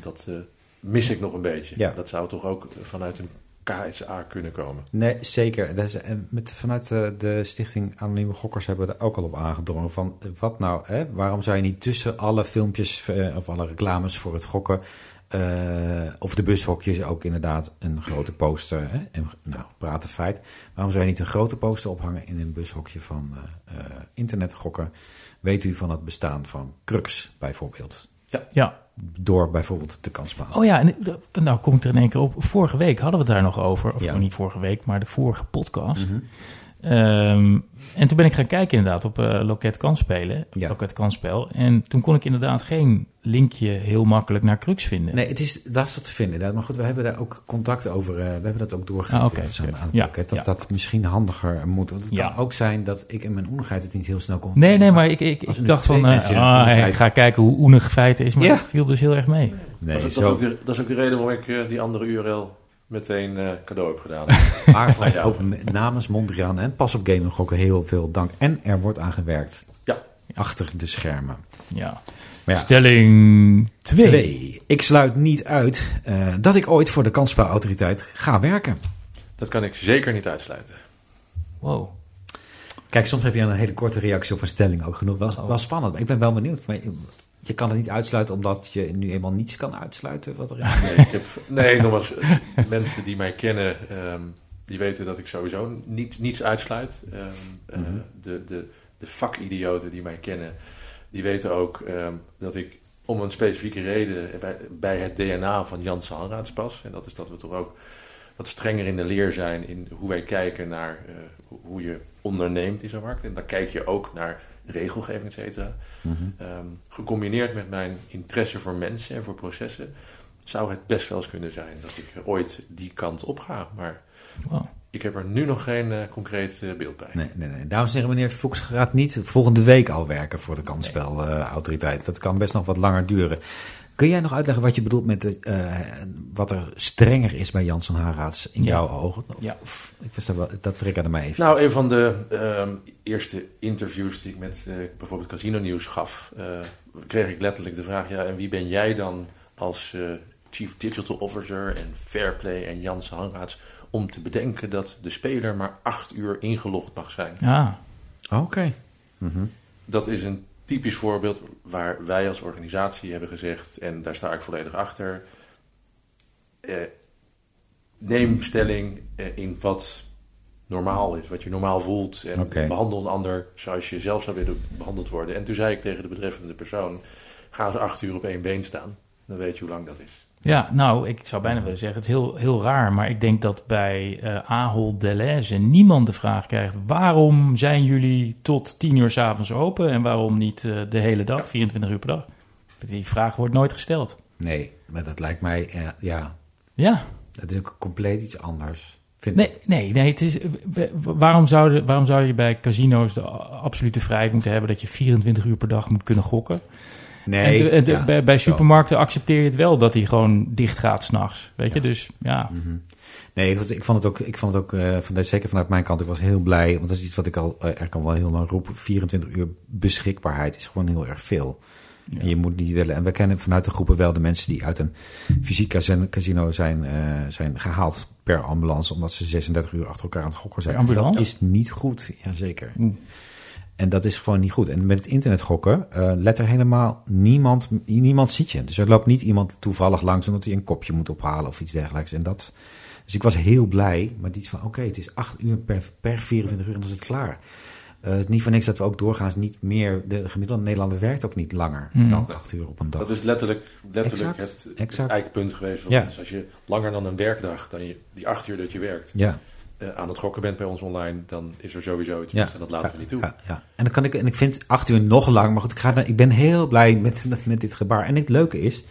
Dat eh, mis ik nog een beetje. Ja. Dat zou toch ook vanuit een KSA kunnen komen. Nee, zeker. Dat is, en met, vanuit de, de stichting Anonieme Gokkers hebben we er ook al op aangedrongen. Van eh, wat nou, hè? waarom zou je niet tussen alle filmpjes eh, of alle reclames voor het gokken... eh, of de bushokjes ook inderdaad een grote poster. Hè? En, nou, praten feit. Waarom zou je niet een grote poster ophangen in een bushokje van eh, eh, internetgokken? Weet u van het bestaan van Crux bijvoorbeeld? Ja, Door bijvoorbeeld de kansbaan. Oh ja, en nou kom ik er in één keer op. Vorige week hadden we het daar nog over. Of Ja. niet vorige week, maar de vorige podcast. Mhm. Ehm, en toen ben ik gaan kijken inderdaad op eh, Loket Kansspelen. Ja. Loket Kansspel. En toen kon ik inderdaad geen linkje heel makkelijk naar Crux vinden. Nee, het is lastig te vinden. inderdaad. Maar goed, we hebben daar ook contact over. eh, we hebben dat ook doorgegeven Ah, oké, dus aan, het Ja, Dat ja. dat misschien handiger moet. Want het Ja. kan ook zijn dat ik in mijn onigheid het niet heel snel kon Nee, nee, maar ik, ik, dacht van, eh, ah, ik feit- ga kijken hoe oenig feiten is. Maar Ja. dat viel dus heel erg mee. Nee, dat, is, zo. dat, is ook de, dat is ook de reden waarom ik die andere URL meteen eh, cadeau heb gedaan. Maar van, Ja. ook namens Mondriaan en Pas op Gaming Gokken heel veel dank. En er wordt aan gewerkt. Ja. Achter de schermen. Ja. Stelling 2. twee. Ik sluit niet uit eh, dat ik ooit voor de kansspelautoriteit ga werken. Dat kan ik zeker niet uitsluiten. Wow. Kijk, soms heb je een hele korte reactie op een stelling ook genoeg. Wel, wel spannend. Maar ik ben wel benieuwd. Maar je- kan het niet uitsluiten omdat je nu eenmaal niets kan uitsluiten. Wat er is. Nee, ik heb, nee nogmaals, eh, mensen die mij kennen, ehm, die weten dat ik sowieso niet, niets uitsluit. Ehm, eh, Mhm. de, de, de vakidioten die mij kennen, die weten ook ehm, dat ik om een specifieke reden bij, bij het DNA van Janssen Hanraads pas. En dat is dat we toch ook wat strenger in de leer zijn in hoe wij kijken naar eh, hoe- hoe je onderneemt in zo'n markt. En dan kijk je ook naar regelgeving, et cetera. Mhm. Ehm, gecombineerd met mijn interesse voor mensen en voor processen, zou het best wel eens kunnen zijn dat ik ooit die kant op ga. Maar wow. ik heb er nu nog geen eh, concreet eh, beeld bij. Nee, nee, nee. Dames en heren, meneer Fuchs gaat niet volgende week al werken voor de kansspelautoriteit. dat kan best nog wat langer duren. Kun jij nog uitleggen wat je bedoelt met de, eh, wat er strenger is bij Janssen Haraads in Ja. jouw ogen? Of- Ja. of- ik wist dat, wel, dat triggerde mij even. Nou, een van de ehm, eerste interviews die ik met eh, bijvoorbeeld Casino Nieuws gaf, eh, kreeg ik letterlijk de vraag: ja, en wie ben jij dan als eh, Chief Digital Officer en Fairplay en Janssen Hanraads om te bedenken dat de speler maar acht uur ingelogd mag zijn? Ah, Oké. Mhm. Dat is een typisch voorbeeld waar wij als organisatie hebben gezegd, en daar sta ik volledig achter. eh, neem stelling eh, in wat normaal is, wat je normaal voelt. En behandel een ander zoals je zelf zou willen behandeld worden. En toen zei ik tegen de betreffende persoon: ga eens acht uur op één been staan. Dan weet je hoe lang dat is. Ja, nou, ik zou bijna willen zeggen, het is heel, heel raar, maar ik denk dat bij eh Ahold Deleuze niemand de vraag krijgt, waarom zijn jullie tot tien uur s'avonds open en waarom niet eh, de hele dag, 24 uur per dag? Die vraag wordt nooit gesteld. Nee, maar dat lijkt mij, eh, ja, Ja, het is ook compleet iets anders. Vind nee, nee, nee het is, waarom, zou de, waarom zou je bij casino's de absolute vrijheid moeten hebben dat je 24 uur per dag moet kunnen gokken? Nee, en de- ja, bij, supermarkten accepteer je het wel dat die gewoon dicht gaat s'nachts, weet je? Ja. Dus ja, Mhm. Nee, ik vond- het ook, ik vond het ook eh, van, zeker vanuit mijn kant, ik was heel blij. Want dat is iets wat ik al, eh, er kan wel heel lang roepen. 24 uur beschikbaarheid is gewoon heel erg veel. Ja. En je moet niet willen. En we kennen vanuit de groepen wel de mensen die uit een fysiek casino- zijn, eh, zijn gehaald per ambulance. Omdat ze 36 uur achter elkaar aan het gokken zijn. Dat is niet goed, jazeker. Oeh. En dat is gewoon niet goed. En met het internet gokken, eh, let er helemaal niemand, niemand ziet je. Dus er loopt niet iemand toevallig langs omdat hij een kopje moet ophalen of iets dergelijks. En dat, dus ik was heel blij met iets van, oké, het is acht uur per, per 24 uur en dan is het klaar. Eh, het is niet voor niks dat we ook doorgaans niet meer, de gemiddelde Nederlander werkt ook niet langer Hmm. dan acht uur op een dag. Dat is letterlijk, letterlijk Exact, het, het exact. eikpunt geweest. van Ja. ons. Als je langer dan een werkdag, dan je, die acht uur dat je werkt, Ja, eh, aan het gokken bent bij ons online, dan is er sowieso iets ja. en dat laten we niet toe. Ja, ja. En, dan kan ik, en ik vind acht uur nog lang, maar goed, ik, ga, naar- ik ben heel blij met, met, met dit gebaar. En het leuke is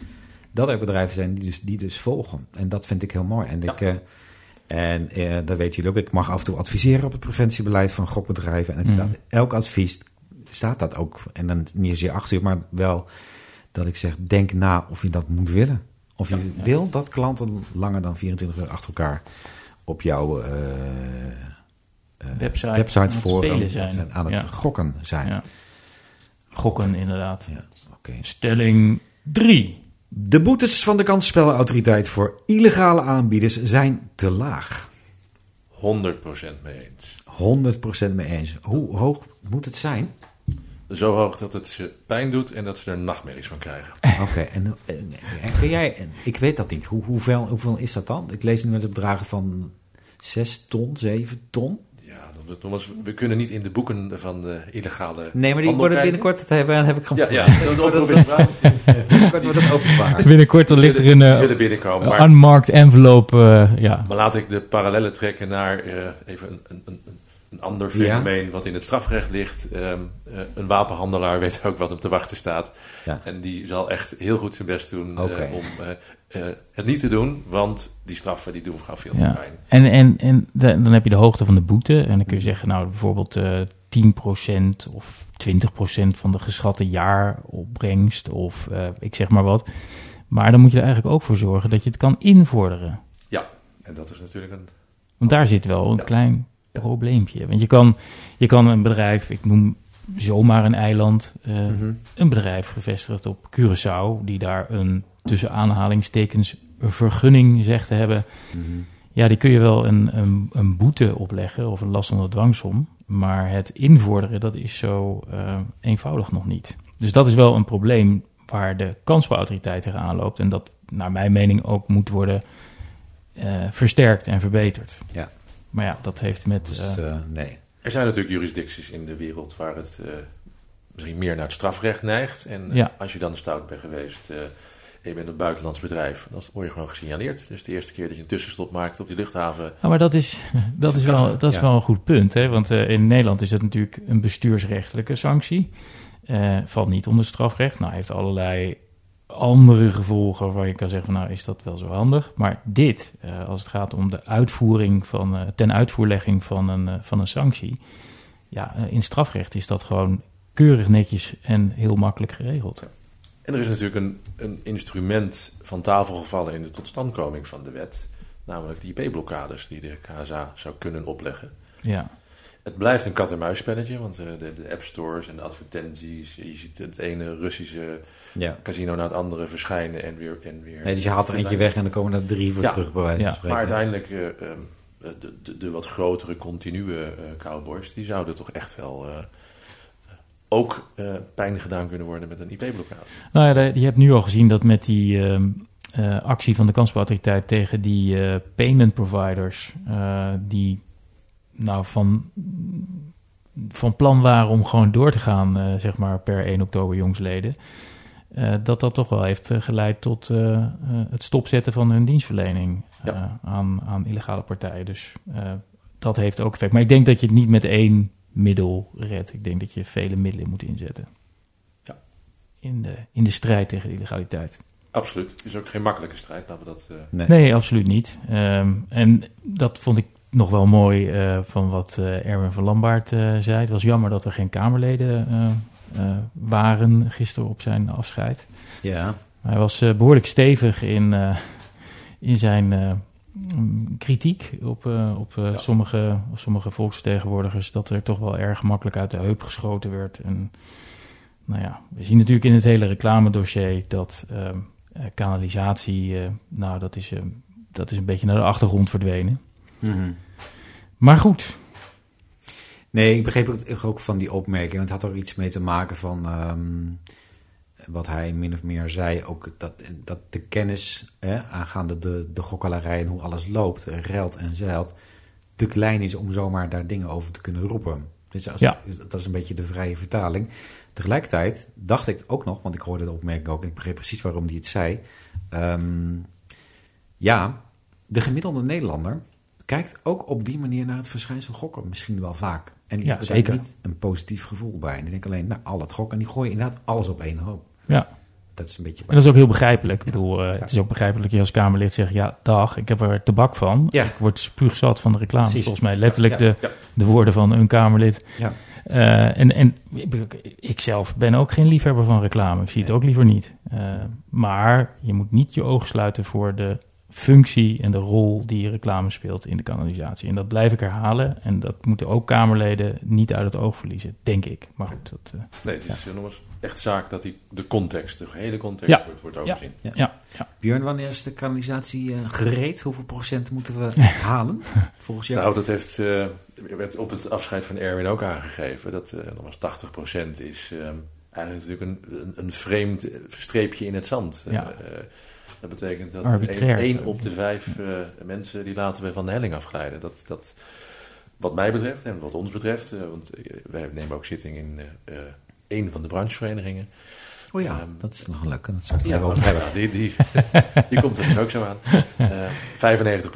dat er bedrijven zijn die dus, die dus volgen. En dat vind ik heel mooi. En, ik, eh, en eh, dat weten jullie ook. Ik mag af en toe adviseren op het preventiebeleid van gokbedrijven. En het Mhm. elk advies staat dat ook. En dan niet zozeer acht uur, maar wel dat ik zeg, denk na of je dat moet willen. Of je Ja. wil dat klanten langer dan 24 uur achter elkaar op jouw eh, eh, Website aan website het voor spelen zijn. aan het Ja. gokken zijn. Ja. Gokken, inderdaad. Ja, oké. Stelling 3. De boetes van de kansspelautoriteit voor illegale aanbieders zijn te laag. 100% mee eens. 100% mee eens. Hoe hoog moet het zijn? Zo hoog dat het ze pijn doet en dat ze er nachtmerries van krijgen. Oké, en, en, en kun jij, en ik weet dat niet. Hoe, hoeveel, hoeveel is dat dan? Ik lees nu met de bedragen van 6 ton, 7 ton. Ja, dat- Thomas, we kunnen niet in de boeken van de illegale. Nee, maar die worden binnenkort, dat hebben, heb ik Ja, gewoon. ja, dat vraag. binnenkort wordt het openbaar. Binnenkort er ligt er een eh, willen binnenkomen. Maar, unmarked envelope. eh, ja. maar laat ik de parallellen trekken naar eh, even een, een, een, een ander Ja. fenomeen wat in het strafrecht ligt. Ehm, eh, een wapenhandelaar weet ook wat hem te wachten staat. Ja. En die zal echt heel goed zijn best doen eh, om eh, het niet te doen, want die straffen die doen gaan veel Ja. pijn. En, en, en de- dan heb je de hoogte van de boete. En dan kun je zeggen, nou bijvoorbeeld eh 10% of 20% van de geschatte jaaropbrengst. Of ik zeg maar wat. Maar dan moet je er eigenlijk ook voor zorgen dat je het kan invorderen. Ja, En dat is natuurlijk een... Want daar zit wel een klein probleempje. Want je kan, je kan een bedrijf, ik noem zomaar een eiland, eh, Mhm. een bedrijf gevestigd op Curaçao, die daar een tussen aanhalingstekens vergunning zegt te hebben. Mhm. Ja, die kun je wel een, een, een boete opleggen of een last onder dwangsom. Maar het invorderen, dat is zo eh, eenvoudig nog niet. Dus dat is wel een probleem waar de kansbouwautoriteit tegenaan loopt. En dat naar mijn mening ook moet worden eh, versterkt en verbeterd. Ja. Maar ja, dat heeft met... Dus, eh, eh, nee. Er zijn natuurlijk jurisdicties in de wereld waar het eh, misschien meer naar het strafrecht neigt. En Ja. als je dan stout bent geweest eh, en je bent een buitenlands bedrijf, dan word je gewoon gesignaleerd. Dus de eerste keer dat je een tussenstop maakt op die luchthaven. Ja, maar dat is, dat is, wel, dat is Ja. wel een goed punt. Hè? Want eh, in Nederland is dat natuurlijk een bestuursrechtelijke sanctie. Eh, valt niet onder strafrecht. Nou, heeft allerlei andere gevolgen waar je kan zeggen van nou is dat wel zo handig. Maar dit, eh, als het gaat om de uitvoering van, eh, ten uitvoerlegging van een, eh, van een sanctie. Ja, in strafrecht is dat gewoon keurig netjes en heel makkelijk geregeld. En er is natuurlijk een, een instrument van tafel gevallen in de totstandkoming van de wet. Namelijk de IP-blokkades die de KSA zou kunnen opleggen. Ja, Het blijft een kat-en-muisspelletje, want de, de app stores en de advertenties. Je ziet het ene Russische Ja. casino na het andere verschijnen en weer. En weer Nee, dus je haalt er eentje weg en dan komen er drie voor Ja. terug, bij wijze van Ja. spreken. Maar uiteindelijk, eh, ehm, de, de, de wat grotere, continue eh, cowboys, die zouden toch echt wel eh, ook eh, pijn gedaan kunnen worden met een IP-blokkade. Nou ja, je hebt nu al gezien dat met die ehm, eh, actie van de kansbouwautoriteit tegen die eh, payment providers, eh, die nou van, van plan waren om gewoon door te gaan, eh, zeg maar per 1 oktober jongsleden, eh, dat dat toch wel heeft eh, geleid tot eh, eh, het stopzetten van hun dienstverlening Ja. eh, aan, aan illegale partijen. Dus eh, dat heeft ook effect. Maar ik denk dat je het niet met één middel redt. Ik denk dat je vele middelen moet inzetten Ja. in de, in de strijd tegen de illegaliteit. Absoluut. Het is ook geen makkelijke strijd, laten we dat... eh, Nee. Nee, absoluut niet. Ehm, en dat vond ik nog wel mooi eh, van wat eh, Erwin van Lambaert eh, zei. Het was jammer dat er geen Kamerleden waren gisteren op zijn afscheid. Ja. Hij was eh, behoorlijk stevig in, eh, in zijn eh, kritiek op, eh, op, eh, Ja. sommige, op sommige volksvertegenwoordigers. Dat er toch wel erg makkelijk uit de heup geschoten werd. En nou ja, we zien natuurlijk in het hele reclamedossier dat eh, kanalisatie, eh, nou dat is, eh, dat is een beetje naar de achtergrond verdwenen. Mhm. Maar goed, Nee, ik begreep het ook van die opmerking. Want het had er iets mee te maken van ehm, wat hij min of meer zei. Ook dat, dat de kennis hè, aangaande de, de gokkelarij en hoe alles loopt, ruilt en zeilt, te klein is om zomaar daar dingen over te kunnen roepen. Dus als Ja. ik- dat is een beetje de vrije vertaling. Tegelijkertijd dacht ik ook nog, want ik hoorde de opmerking ook en ik begreep precies waarom hij het zei. Ehm, ja, de gemiddelde Nederlander kijkt ook op die manier naar het verschijnsel gokken misschien wel vaak. En die Ja, zeker. niet een positief gevoel bij. En die denken alleen, nou, al het gokken. En die gooien inderdaad alles op één hoop. ja. Dat is een beetje... En dat is ook heel begrijpelijk. Ik bedoel, eh, het is ook begrijpelijk dat je als Kamerlid zegt... ja, dag, ik heb er tabak van. Ja. Ik word spuugzat van de reclame. Precies. Volgens mij letterlijk de, de woorden van een Kamerlid. Ja. Eh, en en ik, ik zelf ben ook geen liefhebber van reclame. Ik zie het ook liever niet. Eh, maar je moet niet je ogen sluiten voor de functie en de rol die reclame speelt in de kanalisatie. En dat blijf ik herhalen. En dat moeten ook Kamerleden niet uit het oog verliezen, denk ik. Maar goed, dat, eh, nee, het is nog eens echt zaak dat die, de context, de gehele context, Ja. wordt, wordt overzien. Ja. ja, ja. Björn, wanneer is de kanalisatie eh, gereed? Hoeveel procent moeten we halen volgens jou? Nou, dat heeft, eh, werd op het afscheid van Erwin ook aangegeven. Dat eh nog eens 80% is eh, eigenlijk natuurlijk een, een, een vreemd streepje in het zand. Ja. Dat betekent dat Arbitrair. één op de vijf eh, mensen die laten we van de helling afglijden. Dat, dat, wat mij betreft en wat ons betreft, eh, want eh, wij nemen ook zitting in een van de brancheverenigingen. oh ja, ehm, dat is nog een leuke. Dat Ja, ja, die, die, die komt er ook zo aan. Eh 95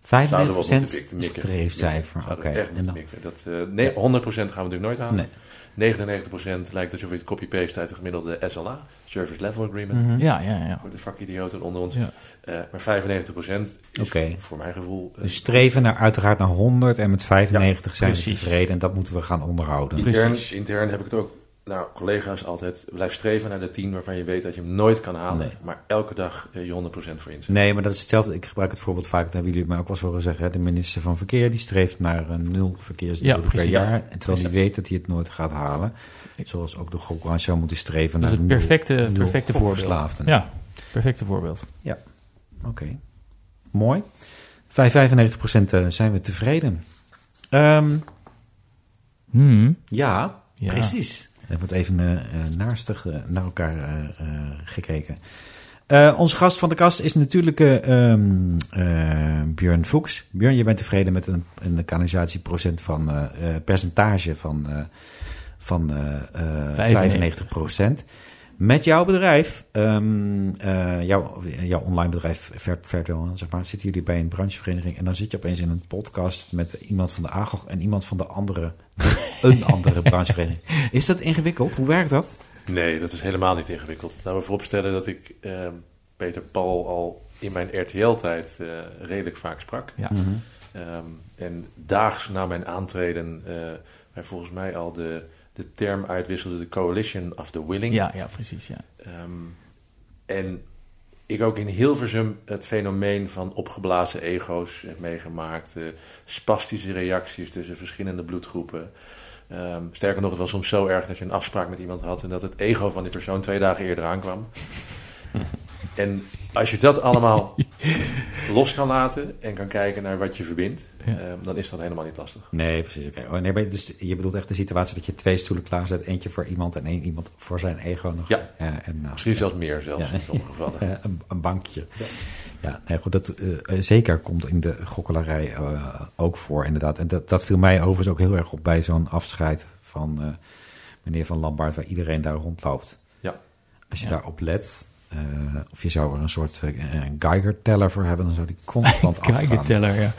procent 95 moeten procent te mikken. streefcijfer. Oké. dan-. Dat, eh, nee, 100 procent gaan we natuurlijk nooit halen. Nee. 99% lijkt alsof je het copy-paste uit de gemiddelde SLA, Service Level Agreement, Mhm. ja, ja, ja. voor de vakidioten onder ons. Ja. Eh, maar 95% is voor mijn gevoel... eh, Dus streven naar, uiteraard naar 100 en met 95 zijn we tevreden. En dat moeten we gaan onderhouden. intern, intern heb ik het ook nou, collega's altijd, blijf streven naar de 10 waarvan je weet dat je hem nooit kan halen. Nee. Maar elke dag eh, je 100% voor inzet. Nee, maar dat is hetzelfde. Ik gebruik het voorbeeld vaak, dat hebben jullie mij ook wel eens horen zeggen. hè. De minister van Verkeer die streeft naar een nul verkeersdoden Ja, per jaar. En terwijl hij weet dat hij het nooit gaat halen. Zoals ook de gokbranche zou moeten streven Dat naar nul- perfecte, nul perfecte voorbeeld. Ja, perfecte voorbeeld. Oké, mooi. 5,95% eh, zijn we tevreden. Ehm, Hmm, ja, ja. precies. Er wordt even eh, naastig eh, naar elkaar eh, gekeken. Onze gast van de kast is natuurlijk eh, Björn Fuchs. Björn, je bent tevreden met een, een kanalisatieprocent van percentage van, van eh, eh, 95%. Met jouw bedrijf, ehm, eh, jouw, jouw online bedrijf Ver- Vertel, zeg maar, zitten jullie bij een branchevereniging en dan zit je opeens in een podcast met iemand van de AGOG en iemand van de andere, een andere branchevereniging. Is dat ingewikkeld? Hoe werkt dat? Nee, dat is helemaal niet ingewikkeld. Laten we vooropstellen dat ik eh, Peter Paul al in mijn RTL-tijd eh, redelijk vaak sprak. Ja. Ehm, en daags na mijn aantreden eh wij volgens mij al de, de term uitwisselde de Coalition of the Willing. Ja, ja, precies. Ja. Ehm, en ik ook in Hilversum het fenomeen van opgeblazen ego's heb meegemaakt. eh, spastische reacties tussen verschillende bloedgroepen. Ehm, sterker nog, het was soms zo erg dat je een afspraak met iemand had... en dat het ego van die persoon twee dagen eerder aankwam. en als je dat allemaal los kan laten en kan kijken naar wat je verbindt... Ja. ehm, dan is dat helemaal niet lastig. Nee, precies. Oké. Oh, nee, maar dus je bedoelt echt de situatie dat je twee stoelen klaarzet. Eentje voor iemand en één iemand voor zijn ego nog. Ja. Eh, en naast, Misschien zelfs meer zelfs Ja. in sommige gevallen. Een, een bankje. Ja, nee, goed, dat eh, eh, zeker komt in de gokkelarij eh, ook voor, inderdaad. En dat, dat viel mij overigens ook heel erg op bij zo'n afscheid van eh, meneer Van Lambaard, waar iedereen daar rondloopt. Ja. Als je Ja. daarop let, eh, of je zou er een soort eh, een Geiger-teller voor hebben, dan zou die constant afgaan. Kijkerteller, ja.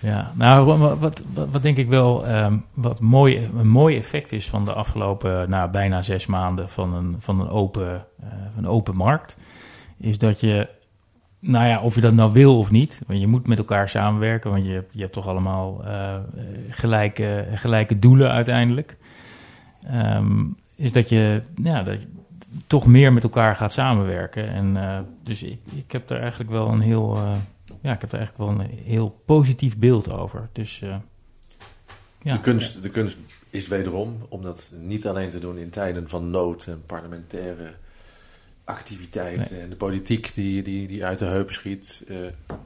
Ja, nou, wat, wat, wat, denk ik wel ehm, wat mooi, een mooi effect is van de afgelopen nou, bijna zes maanden van een, van een, open, eh, een open markt, is dat je, nou ja, of je dat nou wil of niet, want je moet met elkaar samenwerken, want je, je hebt toch allemaal gelijke, gelijke doelen uiteindelijk, Ehm, is dat je, ja, dat je toch meer met elkaar gaat samenwerken. En eh, dus ik, ik heb daar eigenlijk wel een heel, eh, ja, ik heb er eigenlijk wel een heel positief beeld over. Dus eh, ja. De, kunst, de kunst is wederom om dat niet alleen te doen in tijden van nood en parlementaire activiteiten en de politiek die, die, die uit de heup schiet.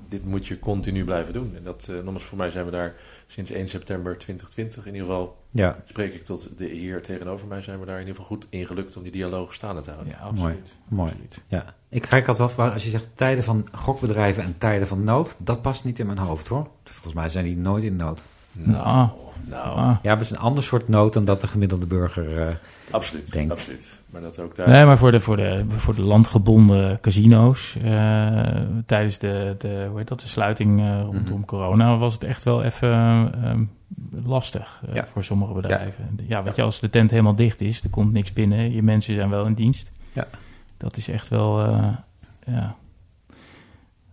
Dit moet je continu blijven doen. En dat, nogmaals, voor mij zijn we daar sinds 1 september 2020. In ieder geval Ja, spreek ik tot de heer tegenover mij. Zijn we daar in ieder geval goed in gelukt om die dialoog staande te houden. ja, absoluut. mooi. absoluut. Ja, ik kijk altijd wel, als je zegt tijden van gokbedrijven en tijden van nood, dat past niet in mijn hoofd hoor. Volgens mij zijn die nooit in nood. Nou, Nou, ah. Ja, maar het is een ander soort nood dan dat de gemiddelde burger. eh, absoluut. Denkt. absoluut. Maar dat ook daar. Nee, maar voor de, voor de, voor de landgebonden casino's eh, tijdens de, de, hoe heet dat, de sluiting eh, rondom Mhm. corona was het echt wel even eh, lastig eh, Ja. voor sommige bedrijven. Ja, weet je, als de tent helemaal dicht is, er komt niks binnen, je mensen zijn wel in dienst. Ja. Dat is echt wel eh, ja,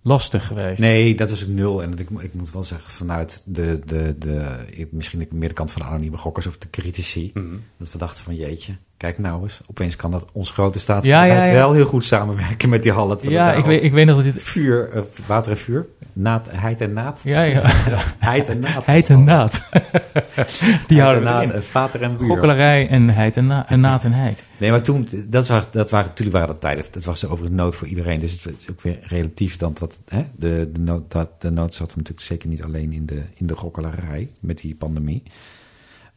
lastig geweest. Nee, dat is ook nul. En ik, ik moet wel zeggen, vanuit de, de, de, ik- misschien de meer kant van de anonieme gokkers of de critici, Mhm. dat we dachten van jeetje, kijk nou eens, opeens kan dat ons grote Ja, staatsbedrijf ja, ja. wel heel goed samenwerken met die terwijl ja, ik weet, ik weet nog dat dit... Vuur, eh, water en vuur, naad, heid en naad. Ja, ja. Heid en naad. Heid en naad. Die houden naad, en vater en vuur. Gokkelarij en heid en, na, en naad en heid. Nee, maar toen, dat, was, dat waren, natuurlijk waren dat tijden, dat was over het nood voor iedereen. Dus het is ook weer relatief dan dat, hè, de, de, nood, dat, de nood zat hem natuurlijk zeker niet alleen in de, in de gokkelarij met die pandemie.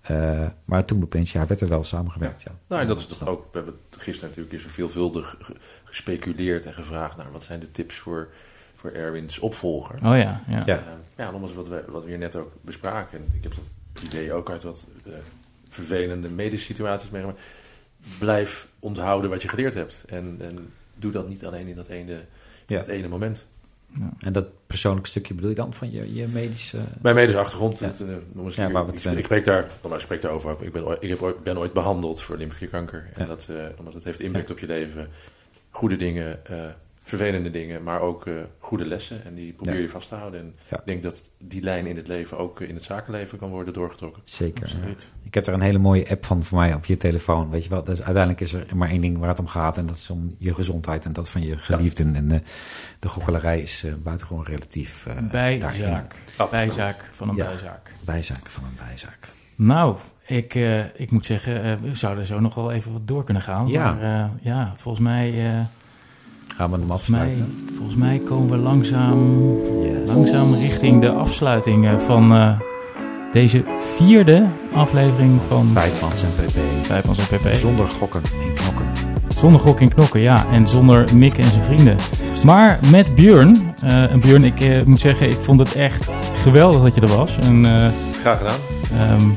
Eh, maar toen opeens, ja, werd er wel samengewerkt, ja. Nou, en dat is toch ook. We hebben gisteren natuurlijk is er veelvuldig ge- gespeculeerd en gevraagd naar wat zijn de tips voor, voor Erwin's opvolger. Oh ja, ja. Ja. Ja, ja nogmaals wat we, wat we hier net ook bespraken. En ik heb dat idee ook uit wat eh, vervelende medische situaties meegemaakt. Blijf onthouden wat je geleerd hebt. En, en doe dat niet alleen in dat ene, Ja. dat ene moment. En dat persoonlijke stukje bedoel je dan van je, je medische... Mijn medische achtergrond, Ja. het, eh, nogmaals, Ja, ik, maar wat ik, zijn- ik spreek daar, nogmaals, ik spreek daarover. ook. Ik ben, ooit- ik heb ooit, ben ooit behandeld voor lymfeklierkanker. En Ja. dat, eh, omdat het heeft impact op je leven. Goede dingen, eh, vervelende dingen, maar ook eh, goede lessen. En die probeer Ja. je vast te houden. En Ja. ik denk dat die lijn in het leven ook eh, in het zakenleven kan worden doorgetrokken. Zeker. Absoluut. Ik heb er een hele mooie app van voor mij op je telefoon. Weet je wel, dus uiteindelijk is er maar één ding waar het om gaat. En dat is om je gezondheid en dat van je geliefden. En eh, de gokkelarij is eh, buitengewoon relatief. eh, daarin. Bijzaak. Bijzaak van een Ja. bijzaak. Bijzaak van een bijzaak. Nou, ik, eh, ik moet zeggen, eh, we zouden zo nog wel even wat door kunnen gaan. Ja. Maar eh, ja, volgens mij, eh, Gaan we hem volgens, mij, afsluiten? volgens mij komen we langzaam, Yes. langzaam richting de afsluiting eh, van eh, deze vierde aflevering van Vijfmans en pp. Vijfmans en PP. Zonder gokken en knokken. Zonder gok en knokken, ja. En zonder Mick en zijn vrienden. Maar met Björn. eh, en Björn, ik moet zeggen, ik vond het echt geweldig dat je er was. En eh, Graag gedaan. Ehm,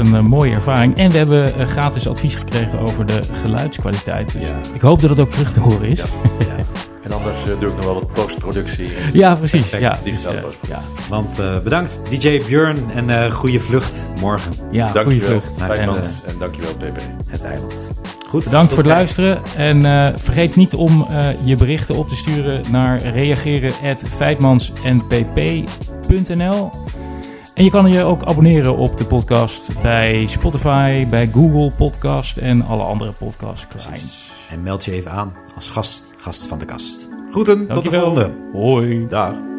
een eh, mooie ervaring. En we hebben eh, gratis advies gekregen over de geluidskwaliteit. Dus Ja. ik hoop dat het ook terug te horen is. Ja. Ja, En anders eh, doe ik nog wel wat postproductie. en precies. Ja, dus, ja, Want eh, bedankt DJ Björn en eh goede vlucht morgen ja goede Dankjewel, vlucht. En, Vijfmans. eh, En dankjewel, PP. het eiland. Goed. Bedankt voor het luisteren. En eh, vergeet niet om eh, je berichten op te sturen naar reageren.feitmansnpp.nl En je kan je ook abonneren op de podcast bij Spotify, bij Google Podcast en alle andere podcast clients. En meld je even aan als gast, gast van de kast. Groeten, tot de volgende. Hoi. Dag.